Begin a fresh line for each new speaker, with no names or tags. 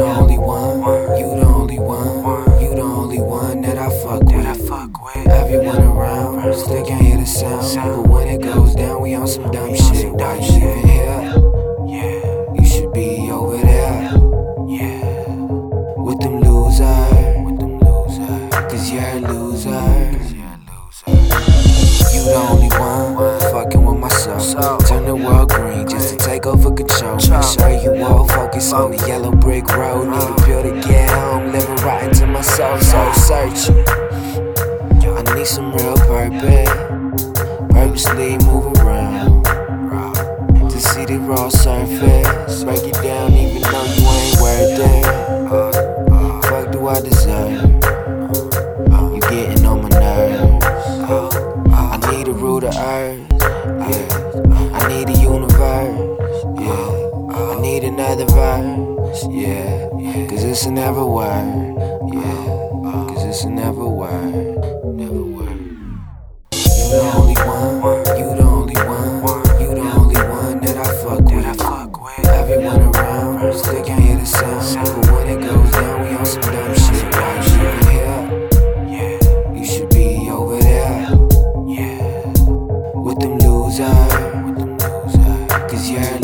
only one. You the only one. You the only one that I fuck with. I fuck with. Everyone around still can't hear the sound. But when it goes down, we on some dumb shit. Why you even here? Yeah, You should be over there yeah. with them losers. With them losers. Cause you're a loser. You the only one fucking with myself. Turn the world green just to take over control. Make sure you all on the yellow brick road. Need a pill to get home, living right into myself. So searching. I need some real purpose. Purposely move around to see the raw surface. Break it down, even though you ain't worth it. yeah. Cause it's a never word, yeah. Uh, Cause it's a never word, never word. You the only one, you the only one, you the only one that I fuck with. I fuck with. Everyone around, they can't hear the sound. But when it goes down, we on some dumb shit. Like you here, yeah. You should be over there, yeah. With them losers, with them losers. Cause you're